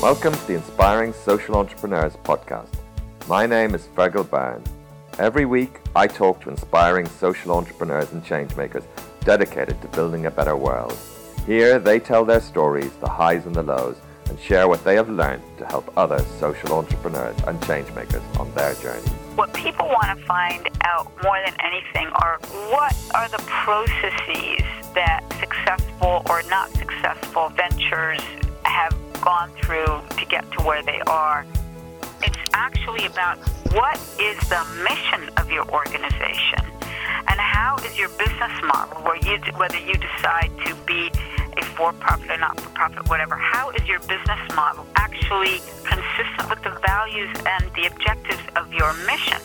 Welcome to the Inspiring Social Entrepreneurs podcast. My name is Fergal Byrne. Every week, I talk to inspiring social entrepreneurs and changemakers dedicated to building a better world. Here, they tell their stories, the highs and the lows, and share what they have learned to help other social entrepreneurs and changemakers on their journey. What people want to find out more than anything are what are the processes that successful or not successful ventures have gone through to get to where they are. It's actually about what is the mission of your organization and how is your business model where you whether you decide to be a for-profit or not-for-profit whatever how is your business model actually consistent with the values and the objectives of your mission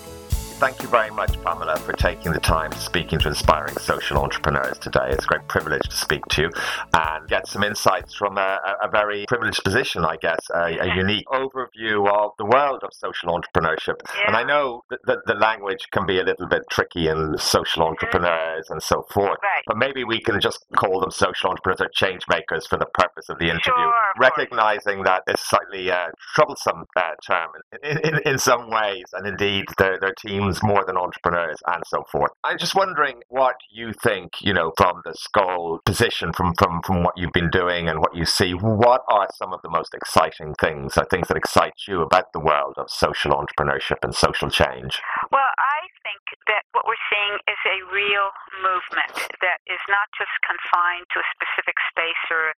Thank you very much, Pamela, for taking the time to speaking to inspiring social entrepreneurs today. It's a great privilege to speak to you and get some insights from a, a very privileged position, I guess, a, a, unique overview of the world of social entrepreneurship. Yeah. And I know that the, the, language can be a little bit tricky in social entrepreneurs and so forth, right. but maybe we can just call them social entrepreneurs or change makers for the purpose of the interview, sure, recognizing that it's slightly uh, troublesome uh, term in, in, in, some ways, and indeed their, their teams more than entrepreneurs and so forth. I'm just wondering what you think, you know, from the Skoll position, from, from, from what you've been doing and what you see, what are some of the most exciting things or things that excite you about the world of social entrepreneurship and social change? Well, I think that what we're seeing is a real movement that is not just confined to a specific space or a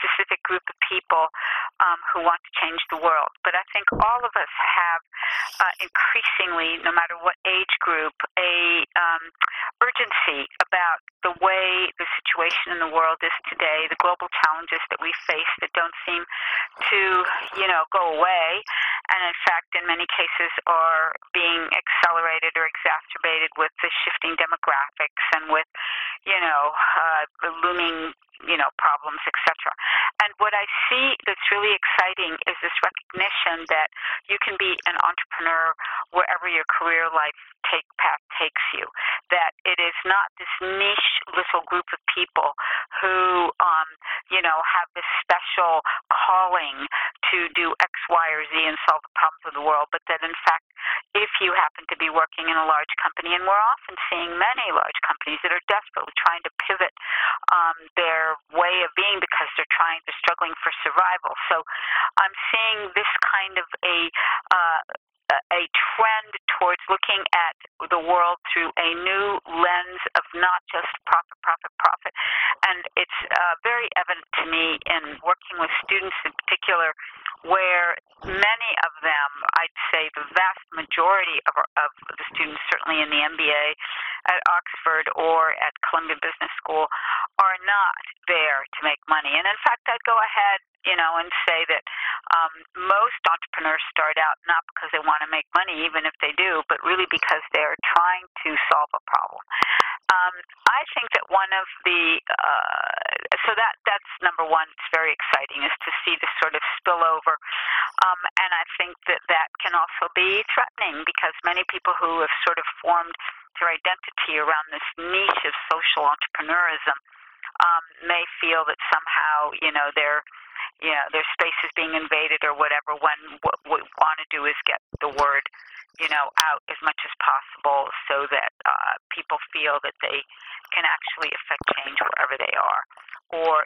specific group of people um, who want to change the world. But I think all of us have uh, increasingly, no matter what age group, a um, urgency about the way the situation in the world is today, the global challenges that we face that don't seem to, you know, go away, and in fact, in many cases, are being accelerated or exacerbated with the shifting demographics and with, you know, uh, the looming you know problems etc and what i see that's really exciting is this recognition that you can be an entrepreneur wherever your career life take path takes you. That it is not this niche little group of people who um you know have this special calling to do x y or z and solve the problems of the world but that in fact if you happen to be working in a large company and we're often seeing many large companies that are desperately trying to pivot um, their way of being because they're trying they're struggling for survival. So i'm seeing this kind of a uh, a trend towards looking at the world through a new lens of not just profit, profit, profit. And it's uh, very evident to me in working with students in particular, where many of them, I'd say the vast majority of, of the students, certainly in the MBA at Oxford or at Columbia Business School, are not there to make money. And in fact, I'd go ahead you know, and say that um, most entrepreneurs start out not because they want to make money, even if they do, but really because they're trying to solve a problem. Um, I think that one of the uh, so that that's number one. It's very exciting is to see this sort of spillover, um, and I think that that can also be threatening because many people who have sort of formed their identity around this niche of social entrepreneurism um, may feel that somehow you know they're you know their space is being invaded or whatever when what we want to do is get the word you know out as much as possible so that uh, people feel that they can actually affect change wherever they are or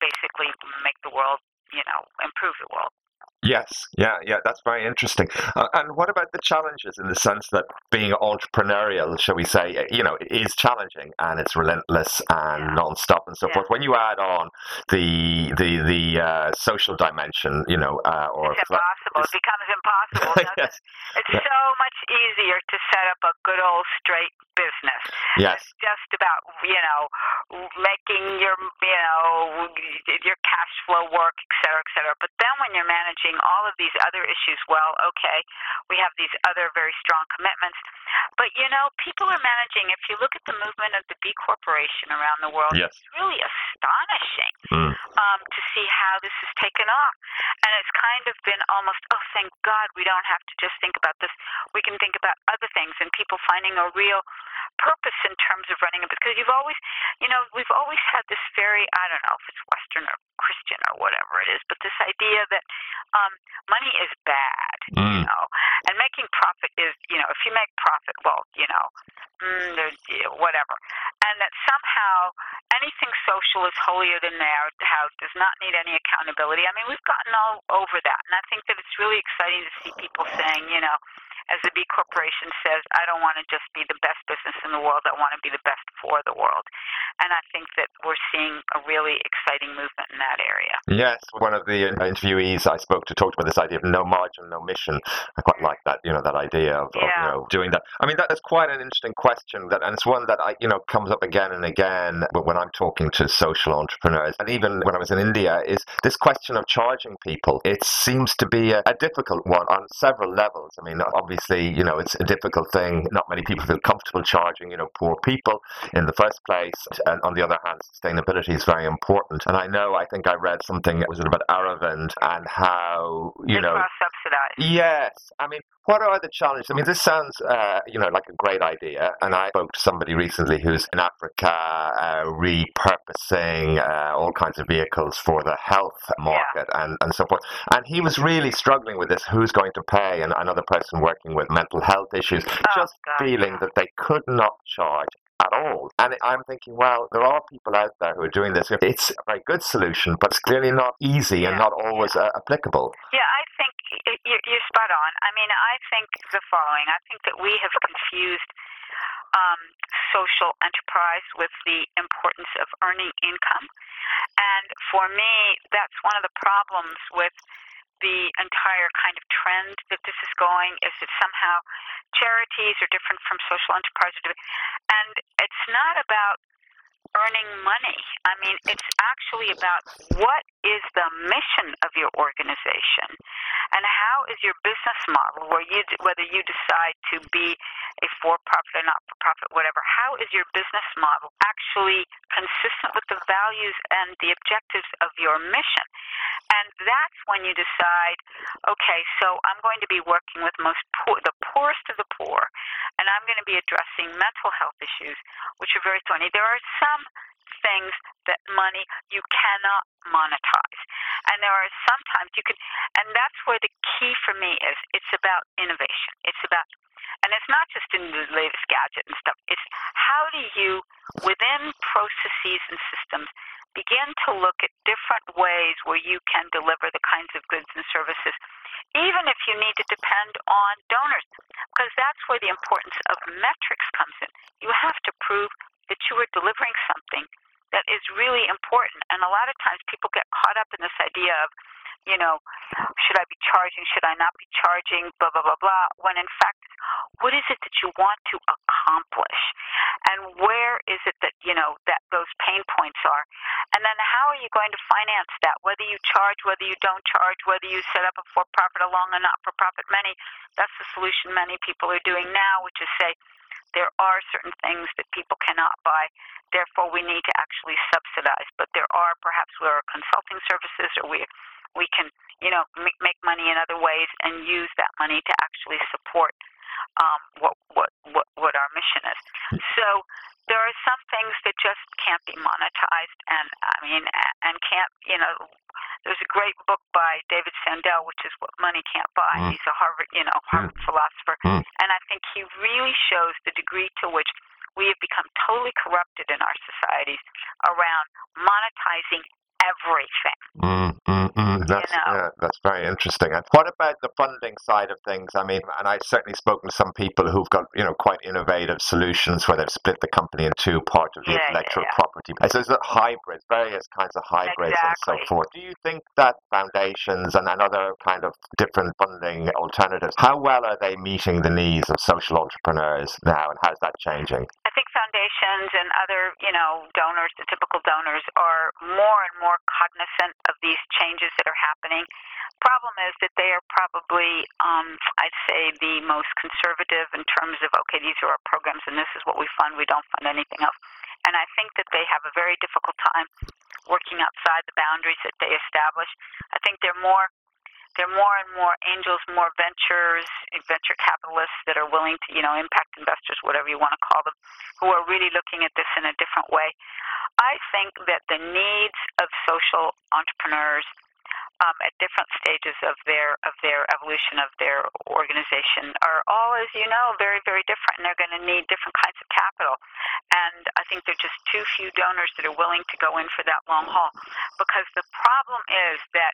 basically make the world you know improve the world Yes, yeah, yeah, that's very interesting. Uh, and what about the challenges in the sense that being entrepreneurial, shall we say, uh, you know, is challenging and it's relentless and yeah. non-stop and so yeah. forth. When you add on the the the uh, social dimension, you know, uh, or it's impossible. It becomes impossible. yes. It's yeah. so much easier to set up a good old straight business. Yes. It's just about you know making your you know your cash flow work, et cetera, et cetera. But then when you're managing managing all of these other issues well. Okay, we have these other very strong commitments. But you know, people are managing, if you look at the movement of the B Corporation around the world, yes. it's really astonishing mm. um, to see how this has taken off. And it's kind of been almost, oh, thank God we don't have to just think about this. We can think about other things and people finding a real purpose in terms of running a because you've always, you know, we've always had this very, I don't know if it's Western or Christian or whatever it is, but this idea that um, money is bad, mm. you know, and making profit is, you know, if you make profit, well, you know, mm, whatever, and that somehow anything social is holier than thou, how does not need any accountability. I mean, we've gotten all over that, and I think that it's really exciting to see people saying, you know, as the B Corporation says, I don't want to just be the best business in the world. I want to be the best for the world. And I think that we're seeing a really exciting movement in that area. Yes, one of the uh, interviewees I spoke to talked about this idea of no margin, no mission. I quite like that, you know, that idea of, yeah. of you know, doing that. I mean, that is quite an interesting question, that, and it's one that I, you know, comes up again and again when I'm talking to social entrepreneurs, and even when I was in India, is this question of charging people. It seems to be a, a difficult one on several levels. I mean, obviously obviously, you know, it's a difficult thing. Not many people feel comfortable charging, you know, poor people in the first place. And on the other hand, sustainability is very important. And I know, I think I read something, that was about Aravind and how, you it's know. subsidized. Yes. I mean, what are the challenges? I mean, this sounds, uh, you know, like a great idea. And I spoke to somebody recently who's in Africa uh, repurposing uh, all kinds of vehicles for the health market yeah. and, and so forth. And he was really struggling with this who's going to pay? And another person working with mental health issues, oh, just God, feeling that they could not charge at all. And I'm thinking, well, there are people out there who are doing this. It's a very good solution, but it's clearly not easy yeah. and not always uh, applicable. Yeah, I think you're spot on. I mean, I think the following I think that we have confused um, social enterprise with the importance of earning income. And for me, that's one of the problems with the entire kind of trend that this is going is that somehow charities are different from social enterprise. And it's not about earning money. I mean, it's actually about what is the mission of your organization and how is your business model where you whether you decide to be a for-profit or not-for-profit whatever how is your business model actually consistent with the values and the objectives of your mission and that's when you decide okay so I'm going to be working with most poor the poorest of the poor and I'm going to be addressing mental health issues which are very thorny there are some things that money you cannot monetize. And there are sometimes you can, and that's where the key for me is. It's about innovation. It's about, and it's not just in the latest gadget and stuff. It's how do you, within processes and systems, begin to look at different ways where you can deliver the kinds of goods and services, even if you need to depend on donors, because that's where the importance of metrics comes in. You have to prove that you are delivering something that is really important. And a lot of times people get caught up in this idea of, you know, should I be charging? Should I not be charging? Blah, blah, blah, blah. When in fact, what is it that you want to accomplish? And where is it that, you know, that those pain points are? And then how are you going to finance that? Whether you charge, whether you don't charge, whether you set up a for profit along a not for profit many, that's the solution many people are doing now, which is say, there are certain things that people cannot buy. Therefore, we need to actually subsidize. But there are perhaps we are consulting services, or we we can you know make money in other ways and use that money to actually support um, what what what what our mission is. So there are some things that just can't be monetized, and I mean, and can't you know there's a great book by David Sandel, which is What Money Can't Buy. Mm. He's a Harvard, you know, Harvard mm. philosopher, mm. and I think he really shows the degree to which we have become totally corrupted in our societies around monetizing everything. Mm, mm, mm. That's, you know? yeah, that's very interesting. And what about the funding side of things? I mean, and I've certainly spoken to some people who've got, you know, quite innovative solutions where they've split the company in two, part of the yeah, intellectual yeah, property. So there's hybrids, various kinds of hybrids exactly. and so forth. Do you think that foundations and, and other kind of different funding alternatives, how well are they meeting the needs of social entrepreneurs now and how's that changing? I think foundations and other, you know, donors, the typical donors, are more and more cognizant of these changes that are happening. Problem is that they are probably, um, I'd say, the most conservative in terms of, okay, these are our programs and this is what we fund, we don't fund anything else. And I think that they have a very difficult time working outside the boundaries that they establish. I think they're more there are more and more angels, more ventures, venture capitalists that are willing to, you know, impact investors, whatever you want to call them, who are really looking at this in a different way. I think that the needs of social entrepreneurs um, at different stages of their of their evolution of their organization are all, as you know, very very different, and they're going to need different kinds of capital. And I think there are just too few donors that are willing to go in for that long haul, because the problem is that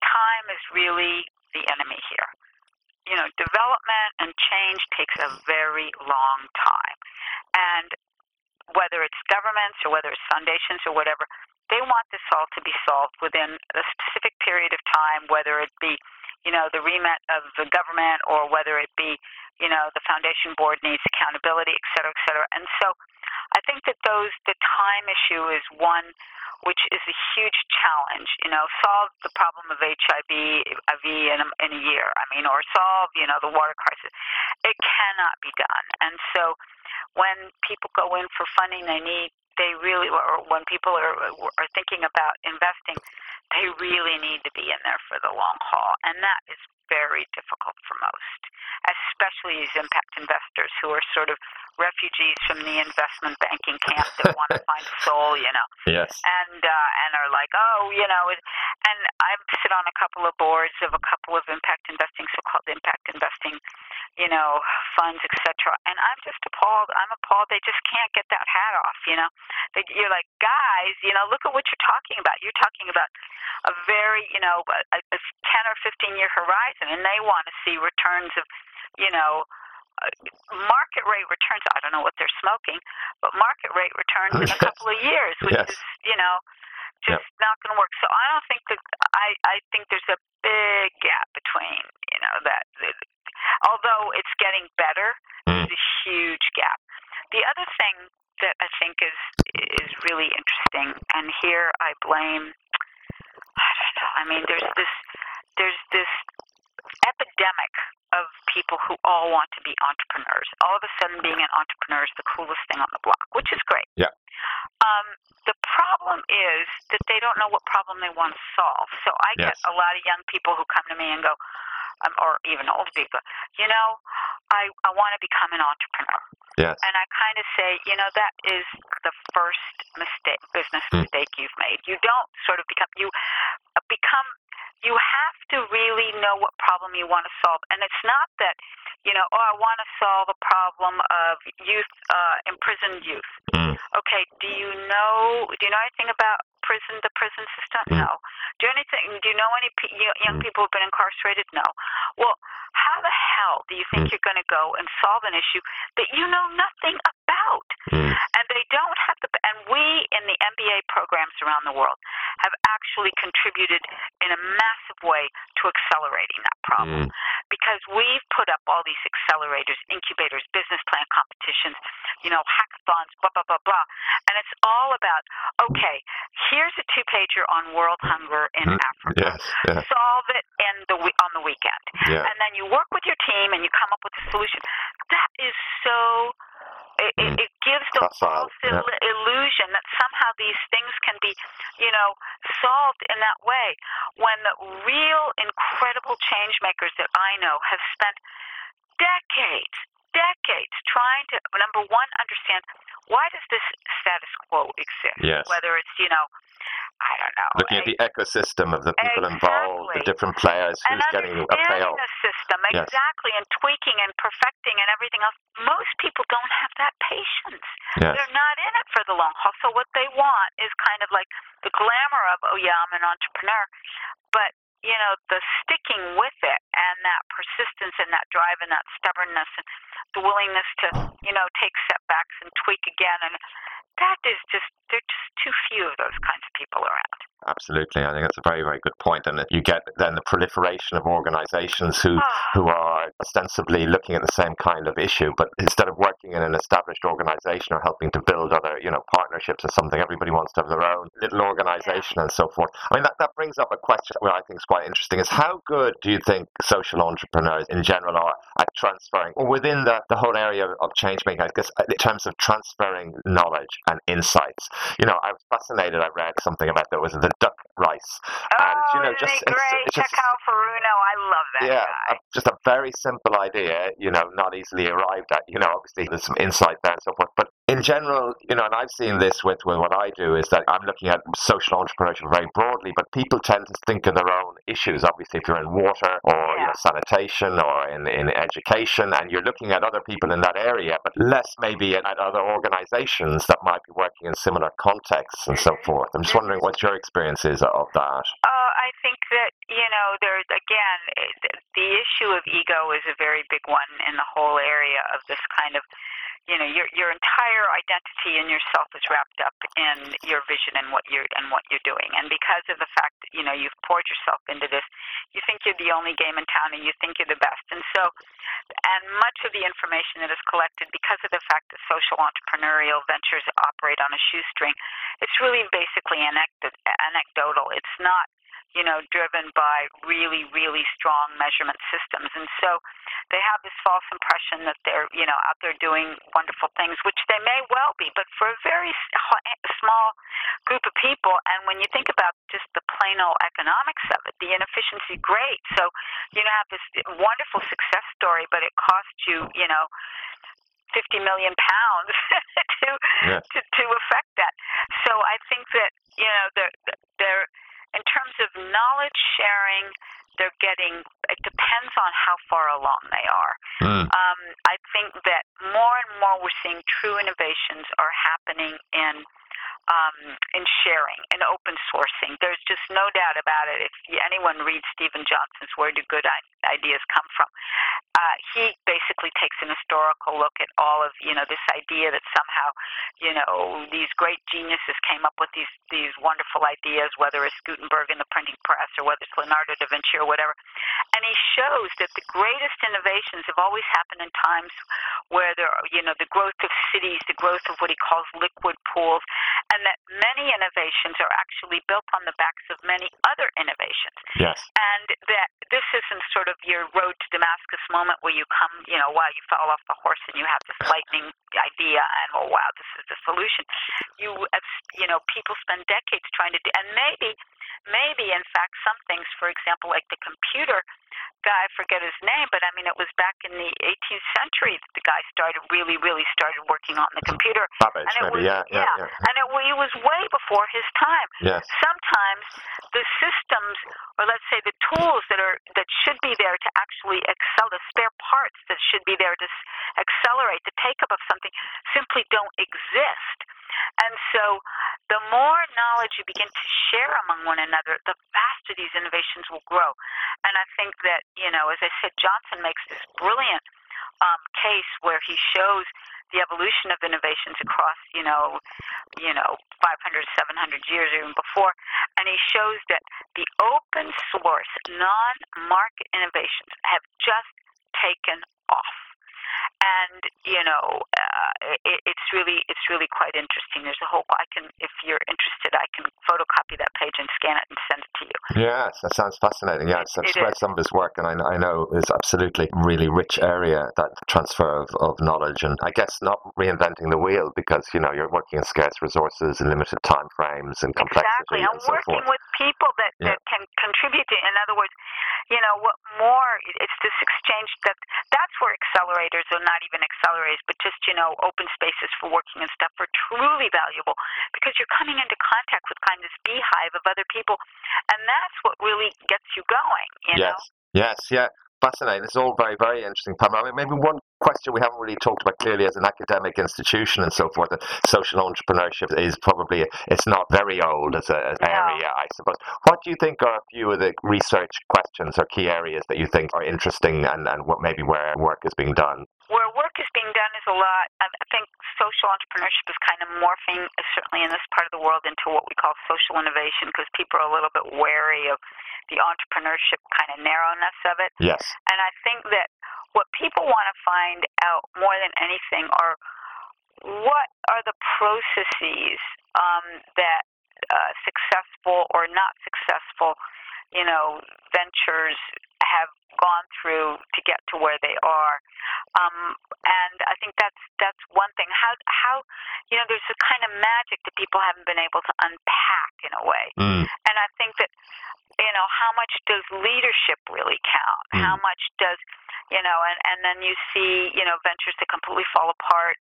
time is really the enemy here. You know, development and change takes a very long time, and whether it's governments or whether it's foundations or whatever, they want this all to be solved within a specific period of time, whether it be, you know, the remit of the government or whether it be, you know, the foundation board needs accountability, et cetera, et cetera. And so I think that those the time issue is one which is a huge challenge. You know, solve the problem of HIV, HIV in a, in a year. I mean, or solve you know the water crisis. It cannot be done. And so when people go in for funding, they need they really, or when people are are thinking about investing, they really need to be in there for the long haul, and that is very difficult for most, especially these impact investors who are sort of refugees from the investment banking camp that want to find soul, you know. Yes. And uh, and are like, oh, you know, and I sit on a couple of boards of a couple of impact investing, so-called impact investing you know, funds, etc. And I'm just appalled. I'm appalled. They just can't get that hat off. You know, you're like, guys, you know, look at what you're talking about. You're talking about a very, you know, a, a 10 or 15 year horizon, and they want to see returns of, you know, uh, market rate returns. I don't know what they're smoking, but market rate returns in a couple of years, which yes. is, you know, just yep. not going to work. So I don't think that I I think there's a big gap between you know that although it's getting better, mm. there's a huge gap. The other thing that I think is is really interesting, and here I blame. I don't know. I mean, there's this there's this epidemic of people who all want to be entrepreneurs. All of a sudden, being an entrepreneur is the coolest thing on the block, which is great. Yeah. Um, the problem is that they don't know what problem they want to solve. So I yes. get a lot of young people who come to me and go, um, or even older people, you know, I I want to become an entrepreneur. Yes. And I kind of say, you know, that is the first mistake, business mm. mistake you've made. You don't sort of become you uh, become you have to really know what problem you want to solve. And it's not that, you know, oh, I want to solve a problem of youth, uh, imprisoned youth. Mm. Okay, do you know, do you know anything about prison, the prison system? Mm. No. Do you anything? Do you know any young mm. people who've been incarcerated? No. Well, how the hell do you think mm. you're going to go and solve an issue that you know nothing about? Mm. And they don't have the. And we in the MBA programs around the world have actually contributed in a massive way to accelerating that problem mm. because we've put up all these accelerators, incubators, business plan competitions, you know, hackathons, blah blah blah blah, and it's all about okay, here's a two pager on world hunger in mm. Africa. Yes, yes. Solve it in the on the weekend, yeah. and then you work with your team and you come up with a solution. That is so it, it, Mm. it gives the Facile, false illusion that somehow these things can be, you know, solved in that way. When the real incredible change makers that I know have spent decades, decades trying to number one understand why does this status quo exist? Yes. Whether it's you know, I don't know. Looking at the ecosystem of the people involved, the different players, and who's getting a payoff. the system Yes. exactly and tweaking and perfecting and everything else. Most people don't have that patience. Yes. They're not in it for the long haul. So what they want is kind of like the glamour of, oh yeah, I'm an entrepreneur, but you know the sticking with it and that persistence and that drive and that stubbornness and the willingness to you know take setbacks and tweak again and that is just too few of those kinds of people around. Absolutely, I think that's a very, very good point. And you get then the proliferation of organisations who ah. who are ostensibly looking at the same kind of issue, but instead of working in an established organisation or helping to build other, you know, partnerships or something, everybody wants to have their own little organisation and so forth. I mean, that, that brings up a question which I think is quite interesting: is how good do you think social entrepreneurs in general are at transferring, or within the, the whole area of change making? I guess in terms of transferring knowledge and insights. You know, I was fascinated. I read something about there was the duck rice. Oh, and, you know, oh, just, great? It's, it's just, Furuno, I love that yeah, guy. just a very simple idea, you know, not easily arrived at. You know, obviously there's some insight there and so forth, but in general, you know, and I've seen this with, with what I do, is that I'm looking at social entrepreneurship very broadly, but people tend to think of their own issues. Obviously, if you're in water or yeah. you know, sanitation or in, in education, and you're looking at other people in that area, but less maybe at, at other organizations that might be working in similar contexts and so forth. I'm just wondering what your experience is of that. Uh, I think that, you know, there's, again, the issue of ego is a very big one in the whole area of this kind of you know your your entire identity and yourself is wrapped up in your vision and what you're and what you're doing. And because of the fact that you know you've poured yourself into this you think you're the only game in town and you think you're the best. And so and much of the information that is collected because of the fact that social entrepreneurial ventures operate on a shoestring it's really basically anecdotal. It's not you know, driven by really, really strong measurement systems. And so they have this false impression that they're, you know, out there doing wonderful things, which they may well be, but for a very eh, small group of people. And when you think about just the plain old economics of it, the inefficiency, great. So you know, have this wonderful success story, but it costs you, you know, 50 million pounds to, yeah. to to affect that. So I think that you know they're they're in terms of knowledge sharing, they're getting, it depends on how far along they are. Mm. Um, I think that more and more we're seeing true innovations are happening in um, in sharing and open sourcing. There's just no doubt about it. If anyone reads Steven Johnson's Where Do Good Ideas Come From, uh, he basically takes an historical look at all of you know this idea that somehow you know these great geniuses came up with these these wonderful ideas, whether it's Gutenberg in the printing press or whether it's Leonardo da Vinci or whatever. And he shows that the greatest innovations have always happened in times where there are, you know the growth of cities, the growth of what he calls liquid pools, and and that many innovations are actually built on the backs of many other innovations. Yes. And that this isn't sort of your road to Damascus moment where you come, you know, while you fall off the horse and you have this lightning idea and oh wow, this is the solution. You, you know, people spend decades trying to do, and maybe, maybe in fact, some things, for example, like the computer guy, I forget his name, but I mean, it was back in the 18th century that the guy started really, really started working on the computer. Babbage, and it maybe, was, yeah, yeah, yeah, yeah. And it, it was way before his time. Yes. Sometimes the systems, or let's say the tools that are that should be there to actually excel, the spare parts that should be there to accelerate the take up of something, simply don't exist. And so the more knowledge you begin to share among one another, the faster these innovations will grow. And I think that, you know, as I said, Johnson makes this brilliant um, case where he shows the evolution of innovations across, you know, you know, 500, 700 years, or even before, and he shows that the open source, non-market innovations have just taken off and you know uh, it, it's really it's really quite interesting. There's a whole I can if you're interested I can photocopy that page and scan it and send it to you. Yes, that sounds fascinating. Yes, I've read some of his work and I, I know it's absolutely really rich area that transfer of, of knowledge and I guess not reinventing the wheel because you know you're working in scarce resources and limited time frames and complexity. Exactly, I'm so working forth. with people that, yeah. that can contribute to. In other words, you know what more? It's this exchange that that's where accelerators not even accelerators, but just, you know, open spaces for working and stuff are truly valuable because you're coming into contact with kind of this beehive of other people. And that's what really gets you going, you yes. know? Yes, yeah fascinating. It's all very, very interesting, Pamela. I mean, maybe one question we haven't really talked about clearly as an academic institution and so forth. That social entrepreneurship is probably it's not very old as an area, I suppose. What do you think are a few of the research questions or key areas that you think are interesting, and and what maybe where work is being done? Where work is being done is a lot. I think social entrepreneurship is kind of morphing, certainly in this part of the world, into what we call social innovation because people are a little bit wary of the entrepreneurship kind of narrowness of it. Yes. And I think that what people want to find out more than anything are what are the processes um, that uh, successful or not successful, you know, ventures have gone through to get to where they are. Um, and I think that's that's one thing. How how you know there's a kind of magic that people haven't been able to unpack in a way. Mm. And I think that you know how much does leadership really count? Mm. How much does you know? And and then you see you know ventures that completely fall apart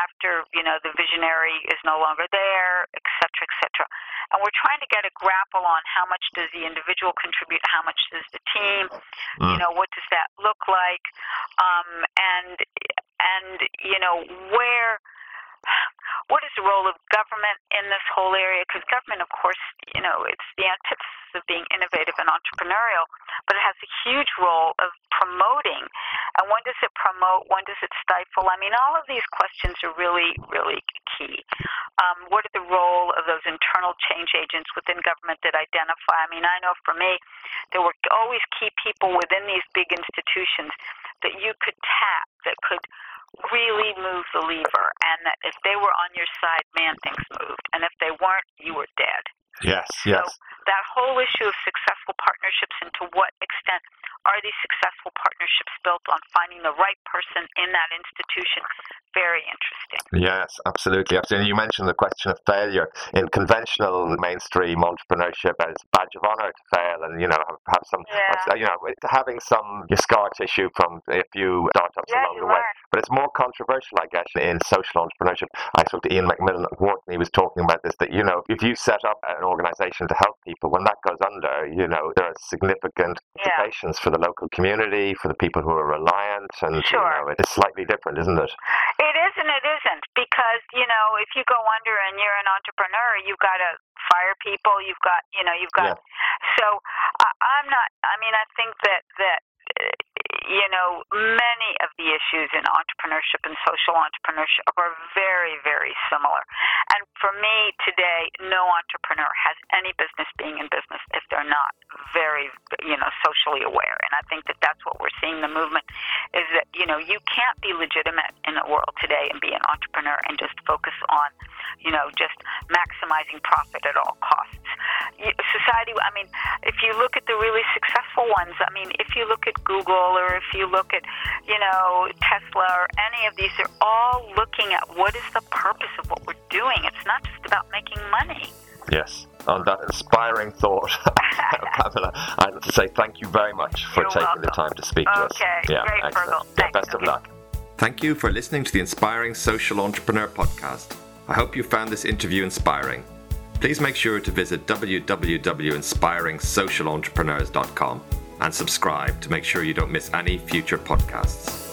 after you know the visionary is no longer there, et cetera, et cetera. And we're trying to get a grapple on how much does the individual contribute, how much does the team, you Mm. know, what does that look like, um, and and you know where. What is the role of government in this whole area? Because government, of course, you know, it's the antithesis of being innovative and entrepreneurial, but it has a huge role of promoting. And when does it promote? When does it stifle? I mean, all of these questions are really, really key. Um, what are the role of those internal change agents within government that identify? I mean, I know for me, there were always key people within these big institutions that you could tap that could really move the lever, and that if they were on your side, man, things moved, and if they weren't, you were dead. Yes, yes. That whole issue of successful partnerships and to what extent are these successful partnerships built on finding the right person in that institution? Very interesting. Yes, absolutely. absolutely. You mentioned the question of failure in conventional mainstream entrepreneurship as a badge of honor to fail, and you know have, have some, Yeah. you know, having some scar tissue from a few startups Yeah, along the way. learn. But it's more controversial, I guess, in social entrepreneurship. I spoke to Ian MacMillan at Wharton. He was talking about this that you know if you set up an organization to help people, when that goes under, you know there are significant Yeah. implications for the local community, for the people who are reliant, and Sure. you know it's slightly different, isn't it? It is and it isn't because you know if you go under and you're an entrepreneur, you've got to fire people. You've got you know you've got. Yeah. So I, I'm not. I mean, I think that that you know many of the issues in entrepreneurship and social entrepreneurship are very very similar. And for me today, no entrepreneur has any business being in business if they're not very you know socially aware. And I think that that's what we're seeing. The movement is that you know you can't be legitimate in the world today and be an entrepreneur and just focus on you know just maximizing profit at all costs. Y- Society, I mean, if you look at the really successful ones, I mean, if you look at Google or if you look at you know Tesla or any of these, they're all looking at what is the purpose of what we're doing. It's not just about making money. Yes. On that inspiring thought, Pamela, I'd like to say thank you very much for You're taking the time to speak to us. Okay, great, excellent. Yeah, Thanks. best of luck. Thank you for listening to the Inspiring Social Entrepreneur podcast. I hope you found this interview inspiring. Please make sure to visit www.inspiringsocialentrepreneurs.com and subscribe to make sure you don't miss any future podcasts.